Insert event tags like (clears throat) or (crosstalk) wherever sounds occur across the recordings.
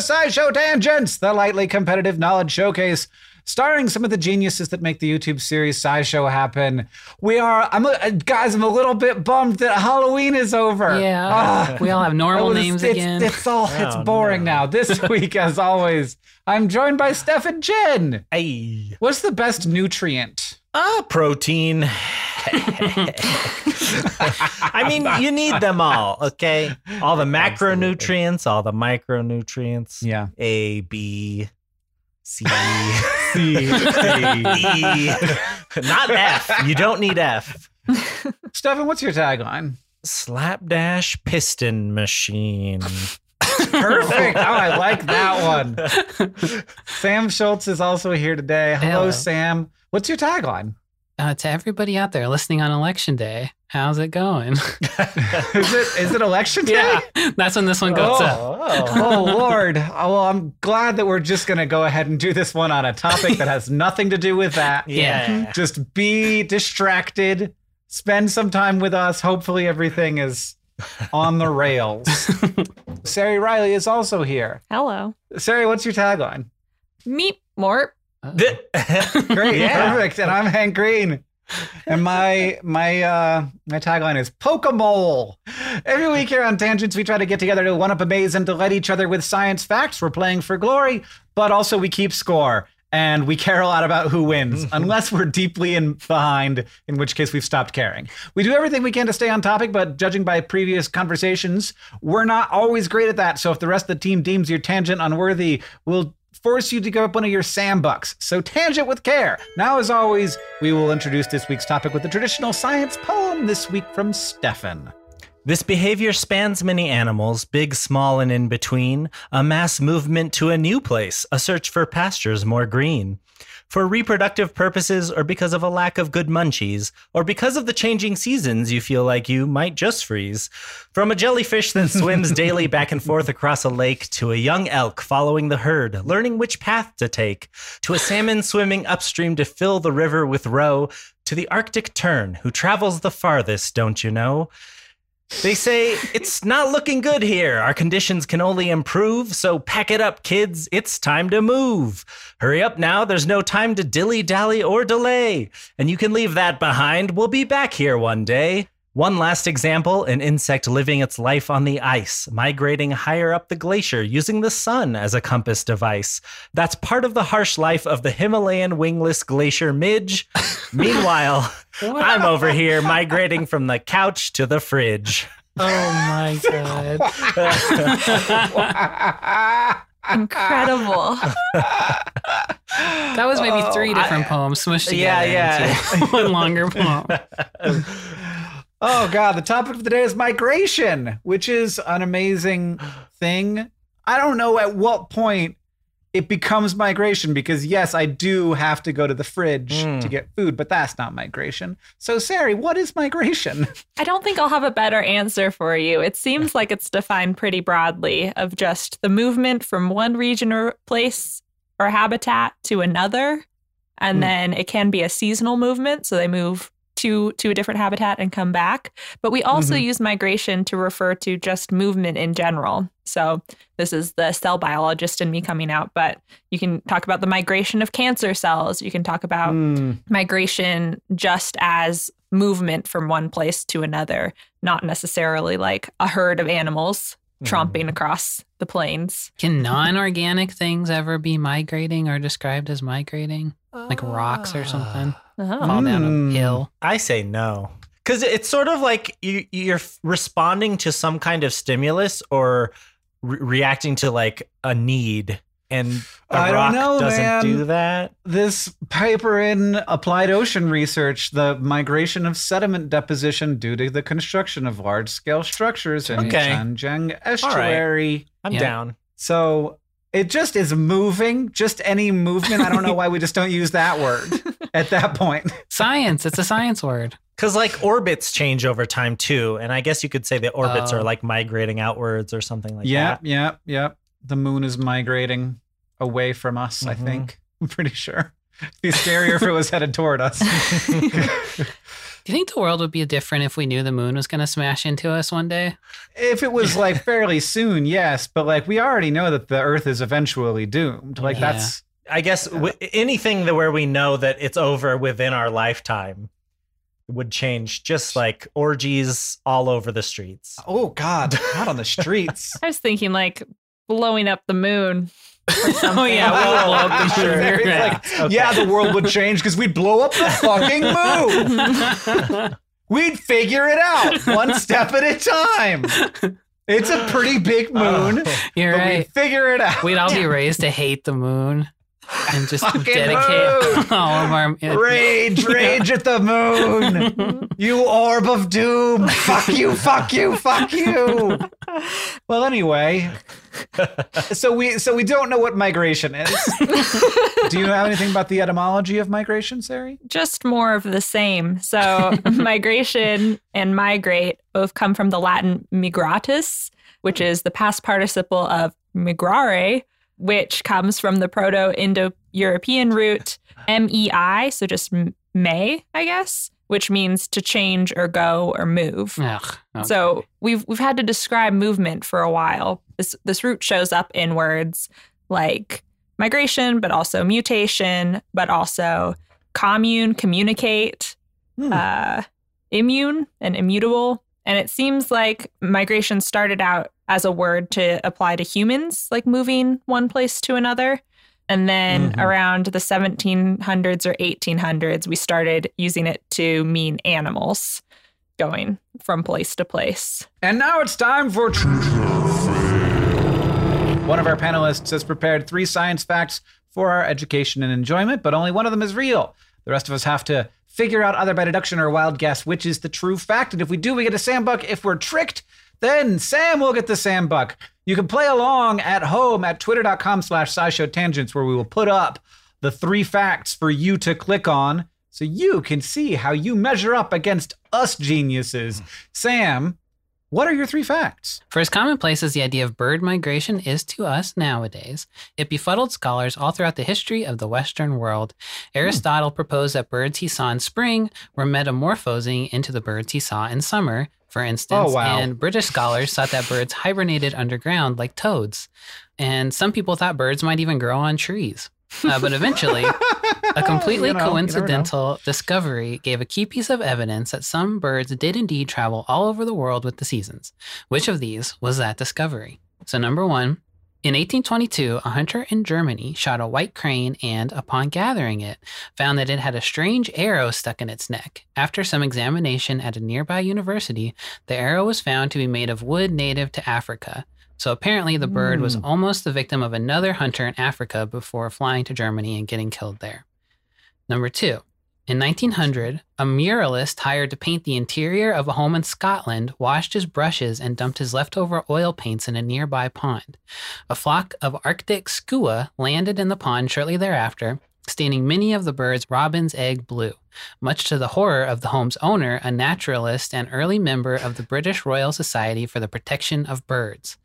SciShow Tangents, the lightly competitive knowledge showcase, starring some of the geniuses that make the YouTube series SciShow happen. We are, I'm, a, uh, guys, I'm a little bit bummed that Halloween is over. Ah, we all have normal was- names it's, again. It's all, it's Oh, boring no. now. This (laughs) week, as always, I'm joined by Stefan Chin. Hey. What's the best nutrient? Ah, protein. (laughs) I mean, you need them all, okay? All the macronutrients, all the micronutrients. Yeah. A, B, C, (laughs) C. D, (laughs) E. Not F. You don't need F. Stefan, what's your tagline? Slapdash piston machine. Perfect. Oh, I like that one. Sam Schultz is also here today. Hello, Hello. Sam. What's your tagline? Uh, to everybody out there listening on election day, how's it going? (laughs) Is it is it election day? yeah, that's when this one goes up. oh. Oh Lord. Oh, well, I'm glad that we're just gonna go ahead and do this one on a topic that has nothing to do with that. Yeah. Just be distracted. Spend some time with us. Hopefully everything is on the rails. (laughs) Sari Reilly is also here. Hello. Sari, what's your tagline? Meet Mort. (laughs) Great, Yeah. perfect. And I'm Hank Green. And my my uh my tagline is Pokemole. Every week here on Tangents, we try to get together to one up a maze and delight each other with science facts. We're playing for glory, but also we keep score and we care a lot about who wins, (laughs) unless we're deeply in behind, in which case we've stopped caring. We do everything we can to stay on topic, but judging by previous conversations, we're not always great at that. So if the rest of the team deems your tangent unworthy, we'll force you to give up one of your Sam bucks. So tangent with care. Now, as always, we will introduce this week's topic with the traditional science poem. This week from Stefan. This behavior spans many animals, big, small, and in between, a mass movement to a new place, a search for pastures more green. For reproductive purposes, or because of a lack of good munchies, or because of the changing seasons, you feel like you might just freeze. From a jellyfish that swims (laughs) daily back and forth across a lake, to a young elk following the herd, learning which path to take, to a salmon swimming upstream to fill the river with roe, to the Arctic tern who travels the farthest, don't you know? They say it's not looking good here. Our conditions can only improve, so pack it up, kids. It's time to move. Hurry up now. There's no time to dilly dally or delay. And you can leave that behind. We'll be back here one day. One last example an insect living its life on the ice, migrating higher up the glacier using the sun as a compass device. That's part of the harsh life of the Himalayan wingless glacier midge. (laughs) Meanwhile, I'm over here migrating from the couch to the fridge. Oh my god. (laughs) Incredible. That was maybe three oh, different poems smushed together Yeah, yeah. (laughs) into one longer poem. Oh god, the topic of the day is migration, which is an amazing thing. I don't know at what point it becomes migration because yes, I do have to go to the fridge Mm. to get food, but that's not migration. So Sari, what is migration? (laughs) I don't think I'll have a better answer for you. It seems like it's defined pretty broadly of just the movement from one region or place or habitat to another. And Hmm. then it can be a seasonal movement. So they move to, to a different habitat and come back. But we also Mhm. use migration to refer to just movement in general. So this is the cell biologist in me coming out, but you can talk about the migration of cancer cells. You can talk about Hmm. migration just as movement from one place to another, not necessarily like a herd of animals tromping across the plains. Can non organic things ever be migrating or described as migrating? Like rocks or something? Oh. Fall down Mm. a hill. I say no. Because it's sort of like you, you're responding to some kind of stimulus or re- reacting to like a need. And a I don't rock know, doesn't man. do that. This paper in Applied Ocean Research, the migration of sediment deposition due to the construction of large scale structures in Okay. Changjiang estuary. I'm Yeah. down. So it just is moving, just any movement. I don't know why we just don't use that word (laughs) at that point. Science. It's a science word. Because like orbits change over time too. And I guess you could say the orbits Oh. are like migrating outwards or something like yep, that. yep, yep. The moon is migrating away from us, I Mhm. think. (laughs) I'm pretty sure. It'd be scarier if it was headed toward us. (laughs) Do you think the world would be different if we knew the moon was going to smash into us one day? if it was like fairly (laughs) soon, yes, but like we already know that the Earth is eventually doomed. Like Yeah. that's I guess w- anything that where we know that it's over within our lifetime would change, just like orgies all over the streets. oh god, not on the (laughs) streets. I was thinking like blowing up the moon. (laughs) Oh, yeah. We'll blow up the (laughs) moon. Yeah. like, yeah, the world would change because we'd blow up the fucking moon. (laughs) We'd figure it out one step at a time. It's a pretty big oh, moon, You're but right. we'd figure it out. We'd all be raised to hate the moon and just Fucking dedicate moon. (laughs) all of our. Rage, rage at the moon. You orb of doom. Fuck you, fuck you, fuck you. Well, anyway, so we so we don't know what migration is. Do you have anything about the etymology of migration, Sari? Just more of the same. So (laughs) migration and migrate both come from the Latin migratus, which is the past participle of migrare, which comes from the Proto Indo European root mei, so just may, I guess, which means to change or go or move. Ugh, okay. So we've we've had to describe movement for a while. This this root shows up in words like migration, but also mutation, but also commune, communicate, Hmm. uh, immune, and immutable. And it seems like migration started out as a word to apply to humans, like moving one place to another. And then Mhm. around the 1700s or 1800s, we started using it to mean animals going from place to place. And now it's time for. Truth. One of our panelists has prepared three science facts for our education and enjoyment, but only one of them is real. The rest of us have to figure out either by deduction or wild guess which is the true fact. And if we do, we get a Sam Buck. If we're tricked, then Sam will get the Sam Buck. You can play along at home at twitter.com slash scishow tangents, where we will put up the three facts for you to click on so you can see how you measure up against us geniuses. Sam, what are your three facts? For as commonplace as the idea of bird migration is to us nowadays, it befuddled scholars all throughout the history of the Western world. Aristotle proposed that birds he saw in spring were metamorphosing into the birds he saw in summer, for instance. Oh, wow. And British scholars thought that birds hibernated underground like toads. And some people thought birds might even grow on trees. Uh, but eventually, (laughs) a completely You know, you never know. coincidental discovery gave a key piece of evidence that some birds did indeed travel all over the world with the seasons. Which of these was that discovery? So, number one, in 1822, a hunter in Germany shot a white crane and, upon gathering it, found that it had a strange arrow stuck in its neck. After some examination at a nearby university, the arrow was found to be made of wood native to Africa. So apparently, the bird was Mm. almost the victim of another hunter in Africa before flying to Germany and getting killed there. Number two, in 1900, a muralist hired to paint the interior of a home in Scotland washed his brushes and dumped his leftover oil paints in a nearby pond. A flock of Arctic skua landed in the pond shortly thereafter, staining many of the birds robin's egg blue, much to the horror of the home's owner, a naturalist and early member of the British Royal Society for the Protection of Birds.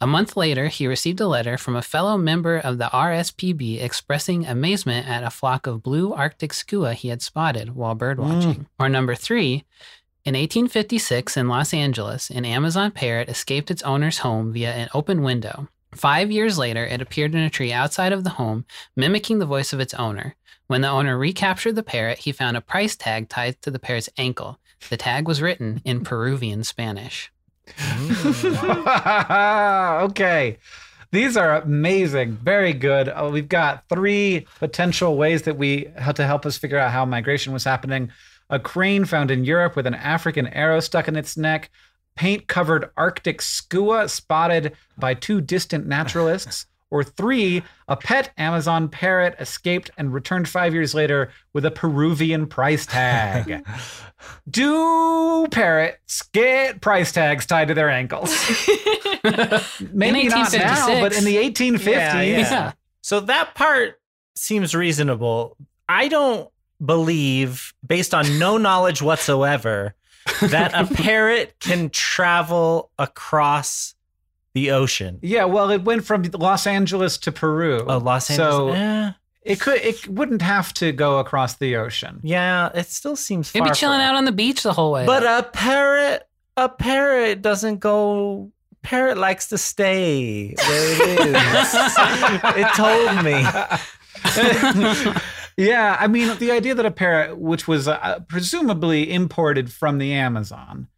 A month later, he received a letter from a fellow member of the RSPB expressing amazement at a flock of blue Arctic skua he had spotted while birdwatching. Mm. Or number three, in 1856 in Los Angeles, an Amazon parrot escaped its owner's home via an open window. Five years later, it appeared in a tree outside of the home, mimicking the voice of its owner. When the owner recaptured the parrot, he found a price tag tied to the parrot's ankle. The tag was written in Peruvian Spanish. (laughs) okay. These are amazing. Very good. Uh, we've got three potential ways that we had to help us figure out how migration was happening. A crane found in Europe with an African arrow stuck in its neck. Paint covered Arctic skua spotted by two distant naturalists. (laughs) Or three, a pet Amazon parrot escaped and returned five years later with a Peruvian price tag. (laughs) Do parrots get price tags tied to their ankles? (laughs) Maybe not now, but in the 1850s. Yeah, yeah. Yeah. So that part seems reasonable. I don't believe, based on no knowledge whatsoever, (laughs) that a parrot can travel across the ocean. Yeah, well, it went from Los Angeles to Peru. Oh, Los Angeles. So Angeles. eh, it could, it wouldn't have to go across the ocean. yeah, it still seems It'd be chilling out on the beach the whole way. But a parrot, a parrot doesn't go. Parrot likes to stay where it is. (laughs) it told me. (laughs) yeah, I mean, the idea that a parrot, which was uh, presumably imported from the Amazon,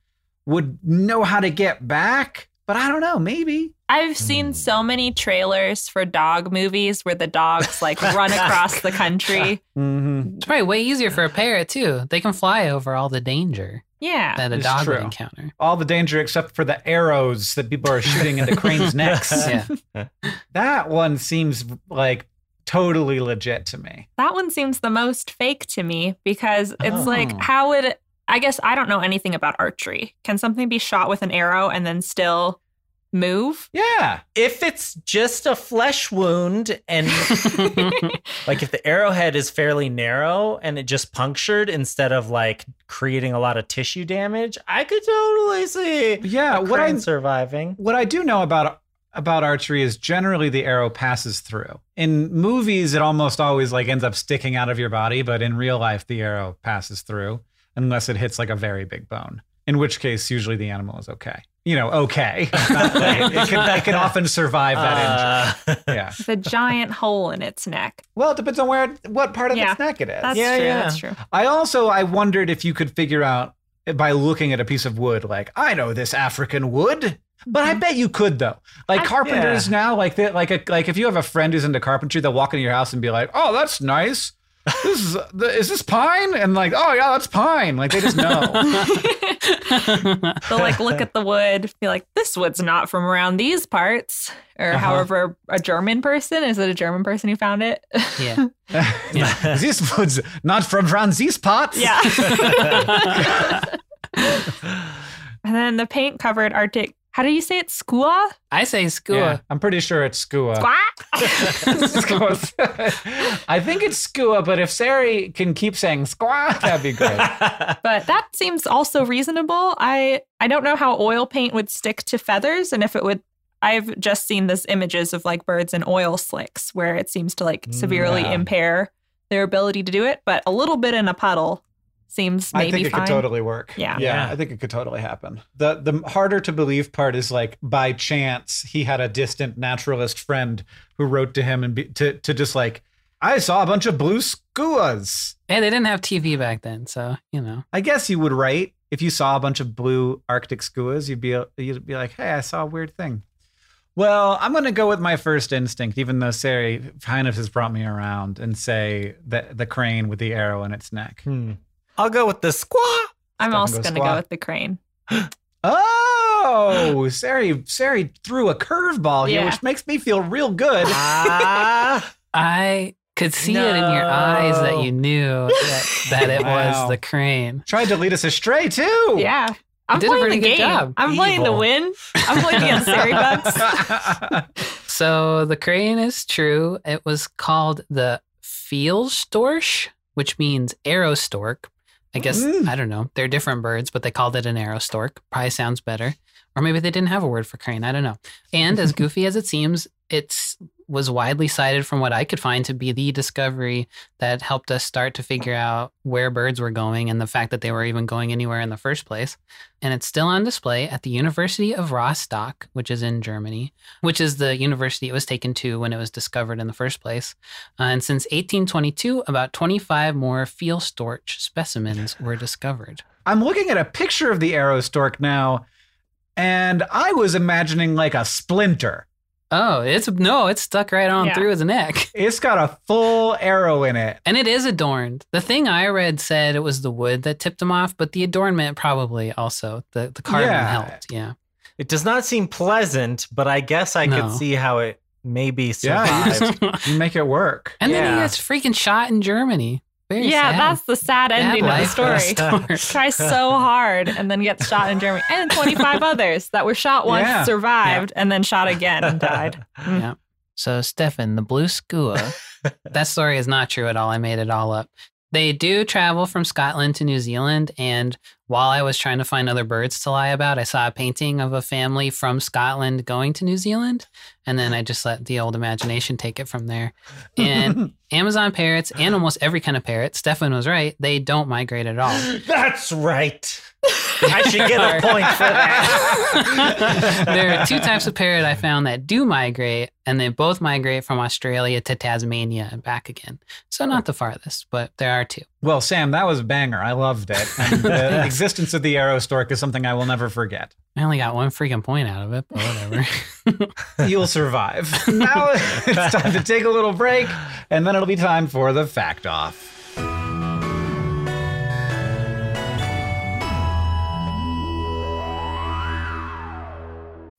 would know how to get back, but I don't know, maybe. I've seen so many trailers for dog movies where the dogs like run across the country. (laughs) Mm-hmm. it's probably way easier for a parrot too. They can fly over all the danger Yeah. that a It's dog would true. encounter. All the danger except for the arrows that people are shooting into cranes' (laughs) necks. Yeah. That one seems like totally legit to me. That one seems the most fake to me because it's like, Oh. how would I guess I don't know anything about archery. Can something be shot with an arrow and then still move? Yeah. If it's just a flesh wound and (laughs) like if the arrowhead is fairly narrow and it just punctured instead of like creating a lot of tissue damage, I could totally see Yeah. a What I'm surviving. what I do know about about archery is generally the arrow passes through. In movies, it almost always like ends up sticking out of your body, but in real life, the arrow passes through unless it hits like a very big bone. In which case, usually the animal is okay. You know, okay. (laughs) Not it, can, it can often survive that Uh, injury. Yeah. With a giant hole in its neck. Well, it depends on where, what part of Yeah. its neck it is. That's Yeah, true. yeah. That's true. I also I wondered if you could figure out by looking at a piece of wood, like I know this African wood, but I bet you could though. Like I- carpenters yeah. now, like they, like a, like if you have a friend who's into carpentry, they'll walk into your house and be like, "Oh, that's nice. This is the, is this pine?" And like, "Oh yeah, that's pine." Like they just know. (laughs) They'll like look at the wood, be like, this wood's not from around these parts. Or Uh-huh. however, a German person, is it a German person who found it? yeah. (laughs) (laughs) this wood's not from around these parts. yeah. and then the paint covered Arctic. How do you say it? Skua? I say skua. Yeah, I'm pretty sure it's skua. Skua? (laughs) I think it's skua, but if Sari can keep saying squaw, that'd be great. (laughs) but that seems also reasonable. I I don't know how oil paint would stick to feathers and if it would I've just seen this images of like birds in oil slicks where it seems to like severely mm, Yeah. impair their ability to do it, but a little bit in a puddle seems maybe I think it fine. could totally work. Yeah. yeah, Yeah. I think it could totally happen. the The harder to believe part is like by chance he had a distant naturalist friend who wrote to him and be, to to just like I saw a bunch of blue skuas. Hey, they didn't have TV back then, so you know. I guess you would write if you saw a bunch of blue Arctic skuas. You'd be you'd be like, hey, I saw a weird thing. Well, I'm going to go with my first instinct, even though Sari kind of has brought me around, and say that the crane with the arrow in its neck. Hmm. I'll go with the squaw. I'm also goes going to squat. go with the crane. Oh, Sari, Sari threw a curveball here, Yeah. which makes me feel real good. (laughs) Ah, I could see it in your eyes that you knew that, that it Wow. was the crane. Tried to lead us astray too. Yeah. I'm did a playing the pretty good game. job. I'm playing to Evil. win. I'm playing against Sari Bugs. (laughs) So the crane is true. It was called the Pfeilstorch, which means arrow stork. I guess Mm. I don't know. They're different birds, but they called it an arrow stork. Probably sounds better. Or maybe they didn't have a word for crane. I don't know. And as (laughs) goofy as it seems, it's was widely cited from what I could find to be the discovery that helped us start to figure out where birds were going and the fact that they were even going anywhere in the first place. And it's still on display at the University of Rostock, which is in Germany, which is the university it was taken to when it was discovered in the first place. Uh, and since 1822, about 25 more Pfeilstorch specimens were discovered. I'm looking at a picture of the arrow stork now, and I was imagining like a splinter. Oh, it's no, it's stuck right on Yeah. through his neck. (laughs) It's got a full arrow in it. And it is adorned. The thing I read said it was the wood that tipped him off, but the adornment probably also the the carbon Yeah. helped. Yeah. it does not seem pleasant, but I guess I No. could see how it maybe Yeah, you survived. (laughs) You make it work. And then he gets freaking shot in Germany. Very yeah, sad. that's the sad ending of the life for a story. (laughs) Tries so hard and then gets shot in Germany. And 25 (laughs) others that were shot once, Yeah. survived, and then shot again and died. (laughs) Yeah. So Stefan, the blue skua, that story is not true at all. I made it all up. They do travel from Scotland to New Zealand, and while I was trying to find other birds to lie about, I saw a painting of a family from Scotland going to New Zealand, and then I just let the old imagination take it from there. And (laughs) Amazon parrots and almost every kind of parrot, Stefan was right, they don't migrate at all. (laughs) That's right. (laughs) I should get a point for that. (laughs) there are two types of parrot I found that do migrate, and they both migrate from Australia to Tasmania and back again. So not the farthest, but there are two. well, Sam, that was a banger. I loved it. And the (laughs) existence of the arrow stork is something I will never forget. I only got one freaking point out of it, but whatever. You'll survive. now it's time to take a little break, and then it'll be time for the fact off.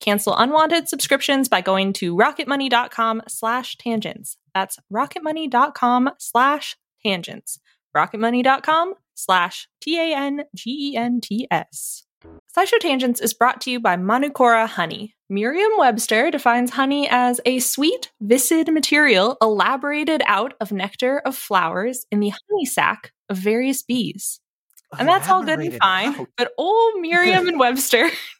Cancel unwanted subscriptions by going to rocketmoney.com slash tangents. That's rocketmoney.com slash tangents. rocketmoney.com slash T-A-N-G-E-N-T-S. SciShow Tangents is brought to you by Manukora Honey. Merriam-Webster defines honey as a sweet, viscid material elaborated out of nectar of flowers in the honey sac of various bees. And that's all good and fine. out. But old Merriam and Webster (laughs)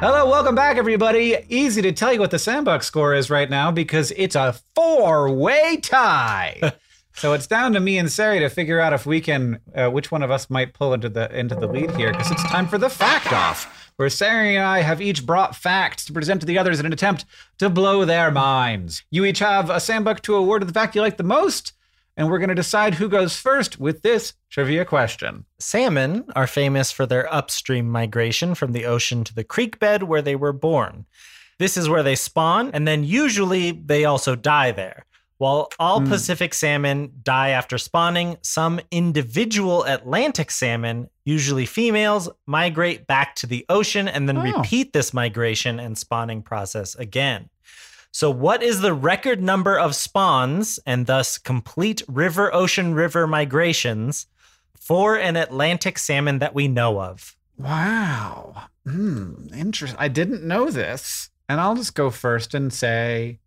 Hello, welcome back, everybody. Easy to tell you what the Sam Bucks score is right now because it's a four-way tie. (laughs) so it's down to me and Sari to figure out if we can, uh, which one of us might pull into the into the lead here, because it's time for the fact off, where Sari and I have each brought facts to present to the others in an attempt to blow their minds. You each have a Sam Buck to award to the fact you like the most, and we're going to decide who goes first with this trivia question. Salmon are famous for their upstream migration from the ocean to the creek bed where they were born. This is where they spawn, and then usually they also die there. While all Hmm. Pacific salmon die after spawning, some individual Atlantic salmon, usually females, migrate back to the ocean and then Oh. repeat this migration and spawning process again. So, what is the record number of spawns and thus complete river ocean river migrations for an Atlantic salmon that we know of? Wow. Hmm. Interesting. I didn't know this. And I'll just go first and say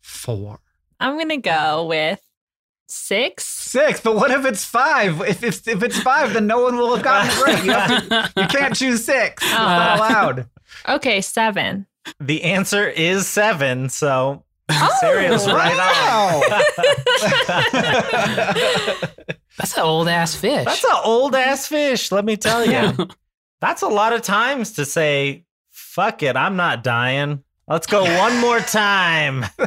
four. I'm going to go with six. Six. But what if it's five? If it's if it's five, then no one will have gotten it right. You, have to, you can't (laughs) choose six. It's not allowed. (laughs) Okay, seven. The answer is seven. So, Oh, Sariel's right Wow. on. (laughs) That's an old ass fish. That's an old ass fish, let me tell you. (laughs) That's a lot of times to say, fuck it, I'm not dying. Let's go one more time. (laughs)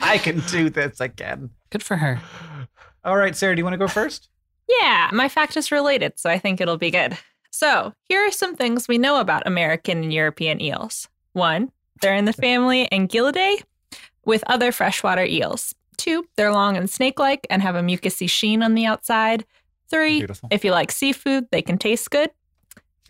I can do this again. Good for her. All right, Sarah, do you want to go first? Yeah, my fact is related, so I think it'll be good. So, here are some things we know about American and European eels. One, they're in the family Anguillidae with other freshwater eels. Two, they're long and snake like and have a mucousy sheen on the outside. Three, Beautiful. if you like seafood, they can taste good.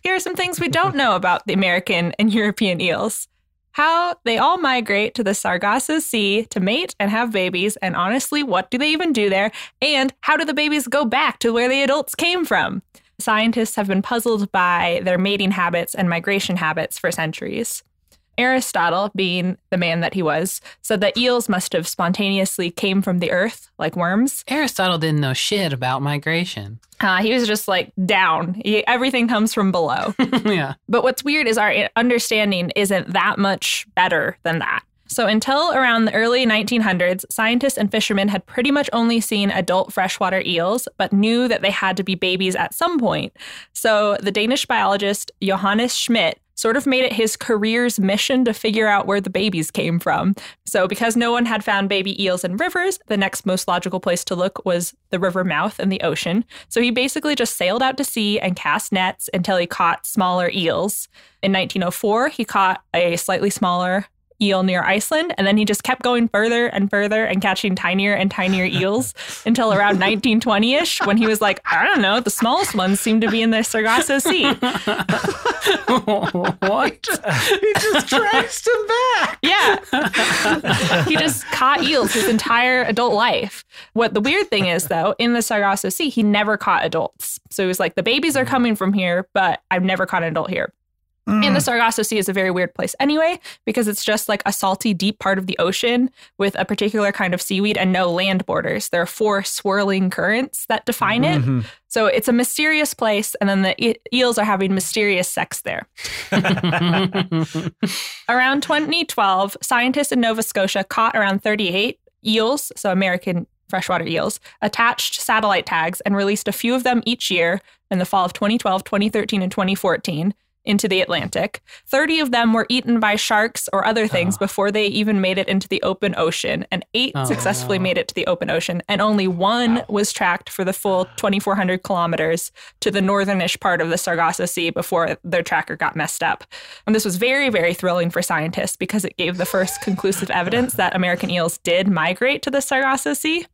Here are some things we don't know about the American and (laughs) European eels. How they all migrate to the Sargasso Sea to mate and have babies, and honestly, what do they even do there? And how do the babies go back to where the adults came from? Scientists have been puzzled by their mating habits and migration habits for centuries. Aristotle, being the man that he was, said that eels must have spontaneously came from the earth like worms. Aristotle didn't know shit about migration. (laughs) Uh, he was just like down. He, everything comes from below. (laughs) yeah. But what's weird is our understanding isn't that much better than that. So, until around the early 1900s, scientists and fishermen had pretty much only seen adult freshwater eels, but knew that they had to be babies at some point. So, the Danish biologist Johannes Schmidt sort of made it his career's mission to figure out where the babies came from. So, because no one had found baby eels in rivers, the next most logical place to look was the river mouth in the ocean. So, he basically just sailed out to sea and cast nets until he caught smaller eels. In 1904, he caught a slightly smaller eel near Iceland. And then he just kept going further and further and catching tinier and tinier eels (laughs) until around 1920 ish when he was like, I don't know, the smallest ones seem to be in the Sargasso Sea. (laughs) what? he just traced him back. Yeah. he just caught eels his entire adult life. What the weird thing is, though, in the Sargasso Sea, he never caught adults. So he was like, the babies are coming from here, but I've never caught an adult here. And the Sargasso Sea is a very weird place anyway, because it's just like a salty, deep part of the ocean with a particular kind of seaweed and no land borders. There are four swirling currents that define it. Mhm. So it's a mysterious place, and then the e- eels are having mysterious sex there. (laughs) Around 2012, scientists in Nova Scotia caught around 38 eels, so American freshwater eels, attached satellite tags and released a few of them each year in the fall of 2012, 2013, and 2014 into the Atlantic. 30 of them were eaten by sharks or other things ah. before they even made it into the open ocean, and eight Oh, successfully no. made it to the open ocean, and only one was tracked for the full 2,400 kilometers to the northernish part of the Sargasso Sea before their tracker got messed up. And this was very, very thrilling for scientists because it gave the first conclusive evidence (laughs) that American eels did migrate to the Sargasso Sea.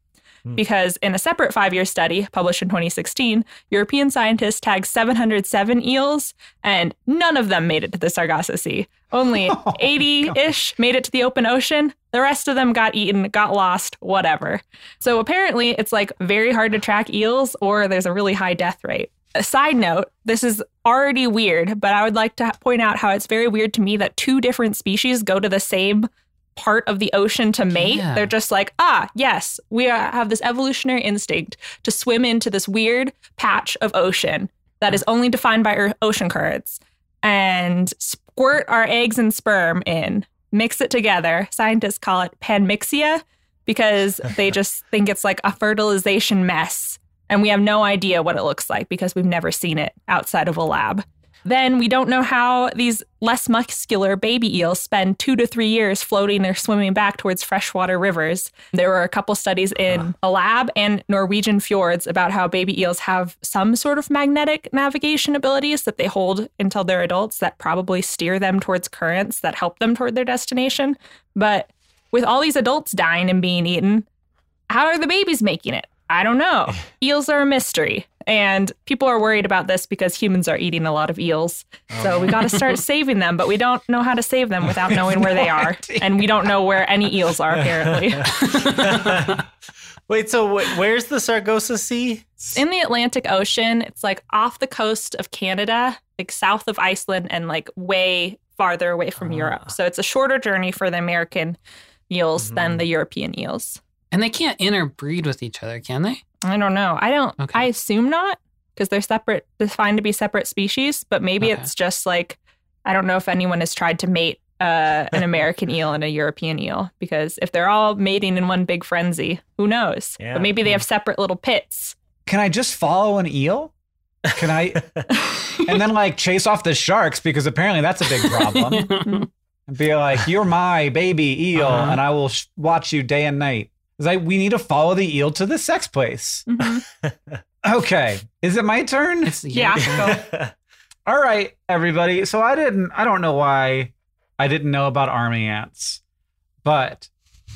Hmm. Because in a separate five year study published in 2016, European scientists tagged 707 eels, and none of them made it to the Sargasso Sea. Only (laughs) 80 ish made it to the open ocean. The rest of them got eaten, got lost, whatever. So apparently, it's like very hard to track eels, or there's a really high death rate. A side note, this is already weird, but I would like to point out how it's very weird to me that two different species go to the same part of the ocean to mate. Yeah. They're just like, ah, yes, we are, have this evolutionary instinct to swim into this weird patch of ocean that is only defined by ocean currents and squirt our eggs and sperm in, mix it together. Scientists call it panmixia because they (laughs) just think it's like a fertilization mess. And we have no idea what it looks like because we've never seen it outside of a lab. Then we don't know how these less muscular baby eels spend two to three years floating or swimming back towards freshwater rivers. There were a couple studies in a lab and Norwegian fjords about how baby eels have some sort of magnetic navigation abilities that they hold until they're adults that probably steer them towards currents that help them toward their destination. But with all these adults dying and being eaten, how are the babies making it? I don't know. (laughs) Eels are a mystery. And people are worried about this because humans are eating a lot of eels. Oh. So we got to start (laughs) saving them, but we don't know how to save them without (laughs) knowing where they are. And we don't know where any eels are, apparently. Wait, so wh- where's the Sargasso Sea? In the Atlantic Ocean, it's like off the coast of Canada, like south of Iceland, and like way farther away from ah. Europe. So it's a shorter journey for the American eels than mm-hmm. the European eels. And they can't interbreed with each other, can they? I don't know. I don't. Okay. I assume not because they're separate, defined to be separate species. But maybe Okay. it's just like I don't know if anyone has tried to mate uh, an American eel and a European eel because if they're all mating in one big frenzy, who knows? Yeah. But maybe they have separate little pits. Can I just follow an eel? Can I? (laughs) and then like chase off the sharks because apparently that's a big problem. (laughs) and be like, "You're my baby eel, Uh-huh. and I will sh- watch you day and night." It's like we need to follow the eel to the sex place. Mhm. (laughs) Okay, is it my turn? Yeah. go. (laughs) All right, everybody. So I didn't. I don't know why I didn't know about army ants, but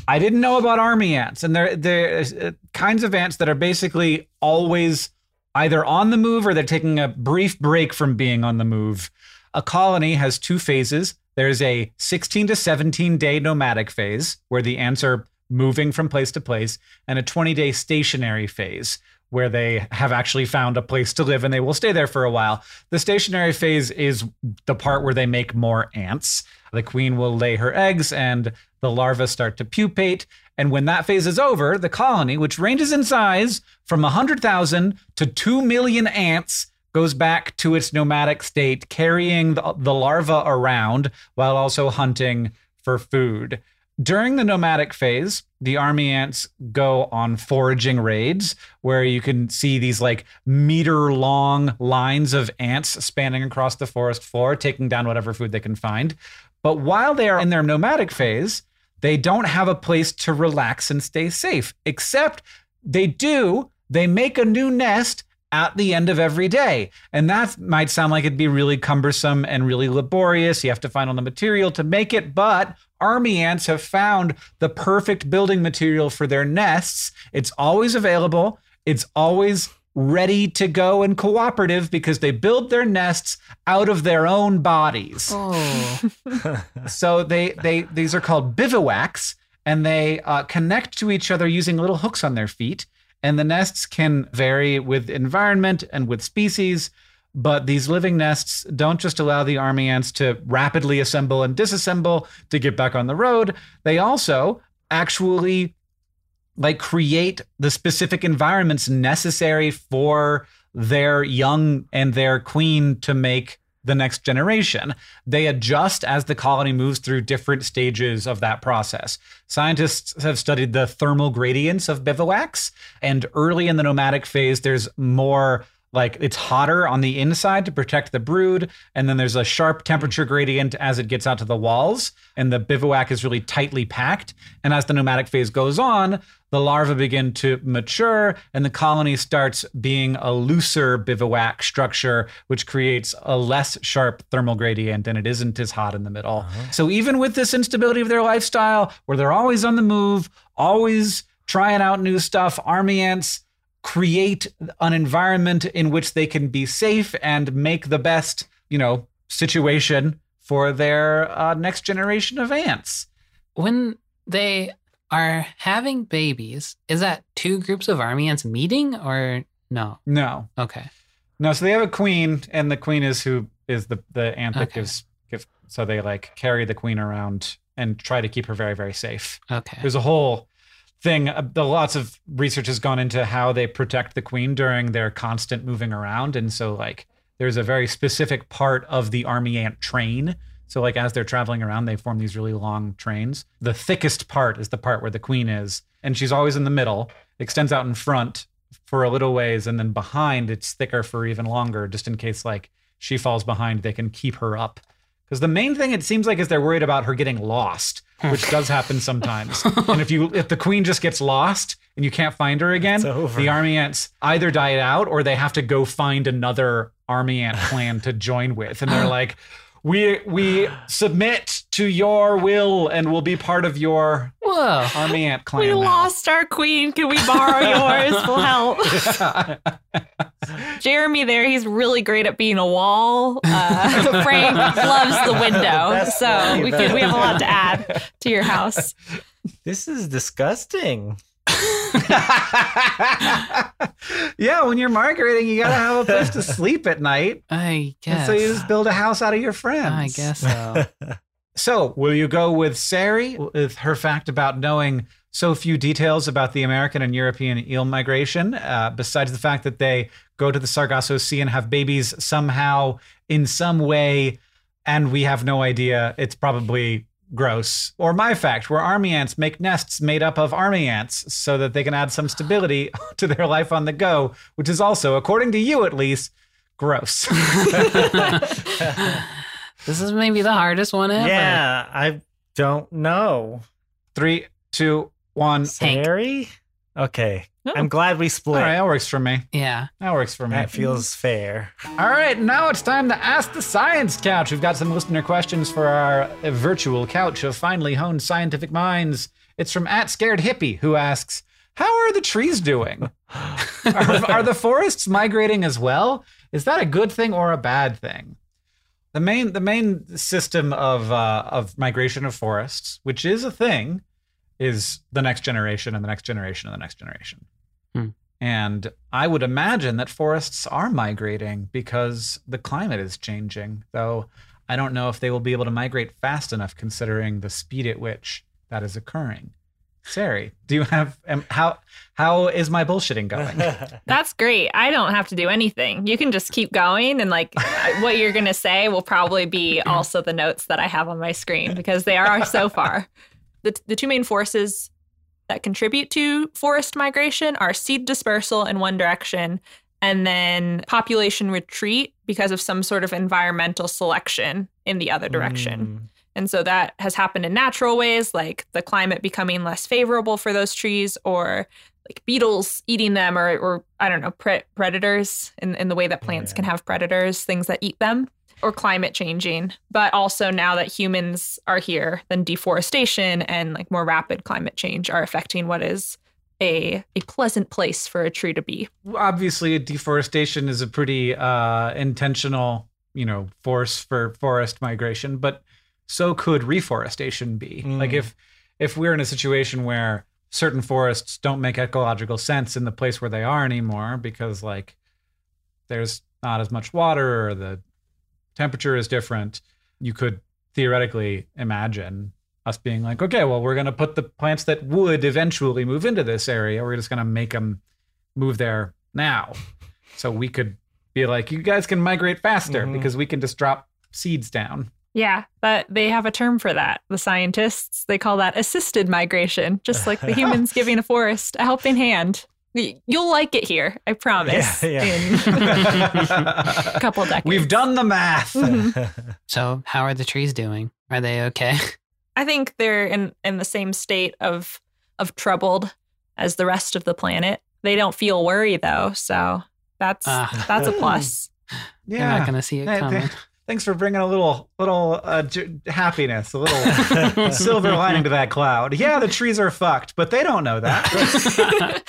I didn't know about army ants, and they're they're uh, kinds of ants that are basically always either on the move or they're taking a brief break from being on the move. A colony has two phases. There's a 16 to 17 day nomadic phase where the ants are moving from place to place, and a 20 day stationary phase where they have actually found a place to live and they will stay there for a while. The stationary phase is the part where they make more ants. The queen will lay her eggs and the larvae start to pupate. And when that phase is over, the colony, which ranges in size from 100,000 to 2 million ants, goes back to its nomadic state, carrying the, the larva around while also hunting for food. During the nomadic phase, the army ants go on foraging raids where you can see these like meter long lines of ants spanning across the forest floor, taking down whatever food they can find. But while they are in their nomadic phase, they don't have a place to relax and stay safe, except they do. They make a new nest at the end of every day. And that might sound like it'd be really cumbersome and really laborious. You have to find all the material to make it, but army ants have found the perfect building material for their nests. It's always available. It's always ready to go and cooperative because they build their nests out of their own bodies. Oh. So they they these are called bivouacs, and they uh, connect to each other using little hooks on their feet. And the nests can vary with environment and with species, but these living nests don't just allow the army ants to rapidly assemble and disassemble to get back on the road. They also actually like create the specific environments necessary for their young and their queen to make the next generation. They adjust as the colony moves through different stages of that process. Scientists have studied the thermal gradients of bivouacs, and early in the nomadic phase, there's more like it's hotter on the inside to protect the brood, and then there's a sharp temperature gradient as it gets out to the walls, and the bivouac is really tightly packed. And as the nomadic phase goes on, the larvae begin to mature and the colony starts being a looser bivouac structure, which creates a less sharp thermal gradient and it isn't as hot in the middle. Uh-huh. So, even with this instability of their lifestyle, where they're always on the move, always trying out new stuff, army ants create an environment in which they can be safe and make the best, you know, situation for their uh, next generation of ants. when they are having babies, is that two groups of army ants meeting or no? No, Okay. No, so they have a queen, and the queen is who is the the ant that Okay. gives gives. So they like carry the queen around and try to keep her very very safe. Okay. There's a whole thing. Uh, the lots of research has gone into how they protect the queen during their constant moving around, and so like there's a very specific part of the army ant train. So like as they're traveling around, they form these really long trains. The thickest part is the part where the queen is, and she's always in the middle. Extends out in front for a little ways, and then behind it's thicker for even longer, just in case like she falls behind, they can keep her up. Because the main thing it seems like is they're worried about her getting lost, hmm. which does happen sometimes. (laughs) and if you if the queen just gets lost and you can't find her again, the army ants either die out or they have to go find another army ant clan to join with, and they're (gasps) like. We we submit to your will and will be part of your Whoa. army ant clan. We now. lost our queen. Can we borrow (laughs) yours? We'll help. (laughs) Jeremy there, he's really great at being a wall. Uh, (laughs) Frank loves the window. That's So funny, we could we have a lot to add to your house. This is disgusting. Yeah, when you're migrating, you gotta have a place to sleep at night. (laughs) I And guess. so you just build a house out of your friends. I guess so. (laughs) So, will you go with Sari with her fact about knowing so few details about the American and European eel migration, uh, besides the fact that they go to the Sargasso Sea and have babies somehow in some way, and we have no idea? It's probably gross. Or my fact, where army ants make nests made up of army ants so that they can add some stability (laughs) to their life on the go, which is also, according to you at least, gross. (laughs) this is maybe the hardest one ever. Yeah, I don't know. Three, two, one. Hank. Harry? Okay. Oh. I'm glad we split. right, that works for me. Yeah. That works for me. That feels fair. All right, now it's time to ask the science couch. We've got some listener questions for our virtual couch of finely honed scientific minds. It's from at scared hippie who asks, "How are the trees doing? (laughs) are, are the forests migrating as well? Is that a good thing or a bad thing?" The main the main system of uh, of migration of forests, which is a thing, is the next generation and the next generation and the next generation. Hmm. And I would imagine that forests are migrating because the climate is changing, though I don't know if they will be able to migrate fast enough considering the speed at which that is occurring. Sari, do you have um, how how is my bullshitting going? (laughs) That's great. I don't have to do anything. You can just keep going, and like (laughs) what you're gonna say will probably be (clears throat) also the notes that I have on my screen because they are so far. The the two main forces that contribute to forest migration are seed dispersal in one direction, and then population retreat because of some sort of environmental selection in the other direction. Hmm. And so that has happened in natural ways, like the climate becoming less favorable for those trees, or like beetles eating them or, or I don't know, pre- predators in, in the way that plants Yeah. can have predators, things that eat them, or climate changing. But also now that humans are here, then deforestation and like more rapid climate change are affecting what is a, a pleasant place for a tree to be. obviously deforestation is a pretty uh, intentional you know force for forest migration but so could reforestation be Mm. like if if we're in a situation where certain forests don't make ecological sense in the place where they are anymore because like there's not as much water or the temperature is different you could theoretically imagine us being like okay well we're going to put the plants that would eventually move into this area we're just going to make them move there now. (laughs) So we could be like, you guys can migrate faster Mhm. because we can just drop seeds down. Yeah, but they have a term for that. The scientists, they call that assisted migration, just like the (laughs) humans giving a forest a helping hand. Y- You'll like it here, I promise. Yeah, yeah. In (laughs) a couple decades. We've done the math. Mhm. (laughs) So, how are the trees doing? Are they okay? I think they're in, in the same state of of troubled as the rest of the planet. They don't feel worry though, so that's Ah. that's a plus. (laughs) You're not going to see it Hey, coming. th- Thanks for bringing a little little uh, j- happiness, a little silver lining to that cloud. Yeah, the trees are fucked, but they don't know that.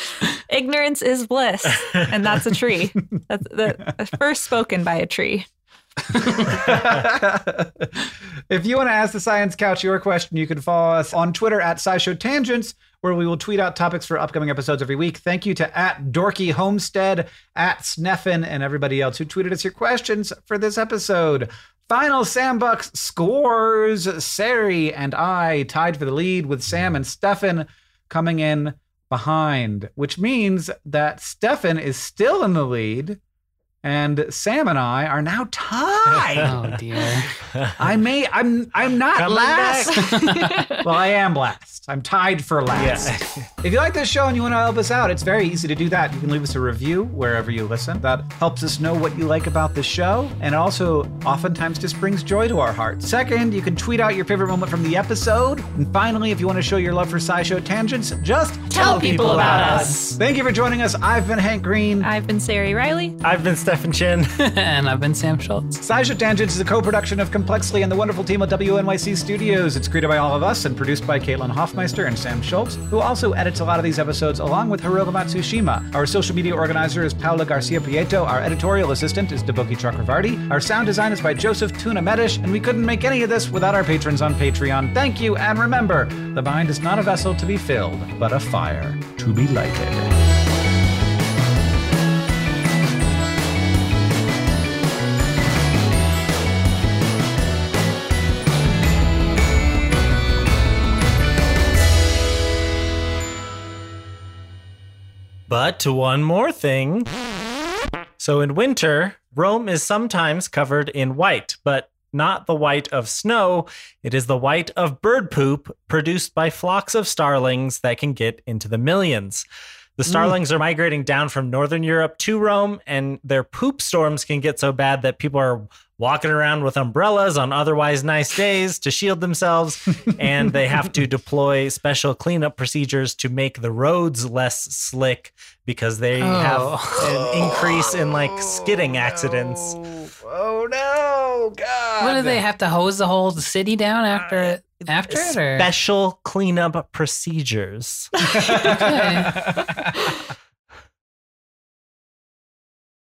Ignorance is bliss, and that's a tree. (laughs) That's the first spoken by a tree. (laughs) if you want to ask the Science Couch your question, you can follow us on Twitter at SciShow Tangents, where we will tweet out topics for upcoming episodes every week. Thank you to at Dorky Homestead, at Sneffen, and everybody else who tweeted us your questions for this episode. Final Sam Bucks scores. Sari and I tied for the lead with Sam and Stefan coming in behind, which means that Stefan is still in the lead. And Sam and I are now tied. oh, dear. I may I'm I'm not Coming last. (laughs) well, I am last. I'm tied for last. Yeah. If you like this show and you want to help us out, it's very easy to do that. You can leave us a review wherever you listen. That helps us know what you like about the show, and it also oftentimes just brings joy to our hearts. Second, you can tweet out your favorite moment from the episode. And finally, if you want to show your love for SciShow Tangents, just Tell people about us. Thank you for joining us. I've been Hank Green. I've been Sari Reilly. I've been Stefan Chin. (laughs) and I've been Sam Schultz. SciShow Tangents is a co-production of Complexly and the wonderful team at WNYC Studios. It's created by all of us and produced by Caitlin Hoffmeister and Sam Schultz, who also edits a lot of these episodes along with Hiroka Matsushima. Our social media organizer is Paula Garcia Prieto. Our editorial assistant is Deboki Chakravarti. Our sound design is by Joseph Tuna Medish, and we couldn't make any of this without our patrons on Patreon. Thank you, and remember, the mind is not a vessel to be filled, but a fire to be lighted. But one more thing. So in winter, Rome is sometimes covered in white, but not the white of snow. It is the white of bird poop produced by flocks of starlings that can get into the millions. The mm. starlings are migrating down from northern Europe to Rome, and their poop storms can get so bad that people are walking around with umbrellas on otherwise nice days to shield themselves, (laughs) and they have to deploy special cleanup procedures to make the roads less slick because they oh. have oh, an increase in like skidding accidents. Oh no, God. What do they have to hose the whole city down after it? After it, or Special cleanup procedures. (laughs) Okay. (laughs)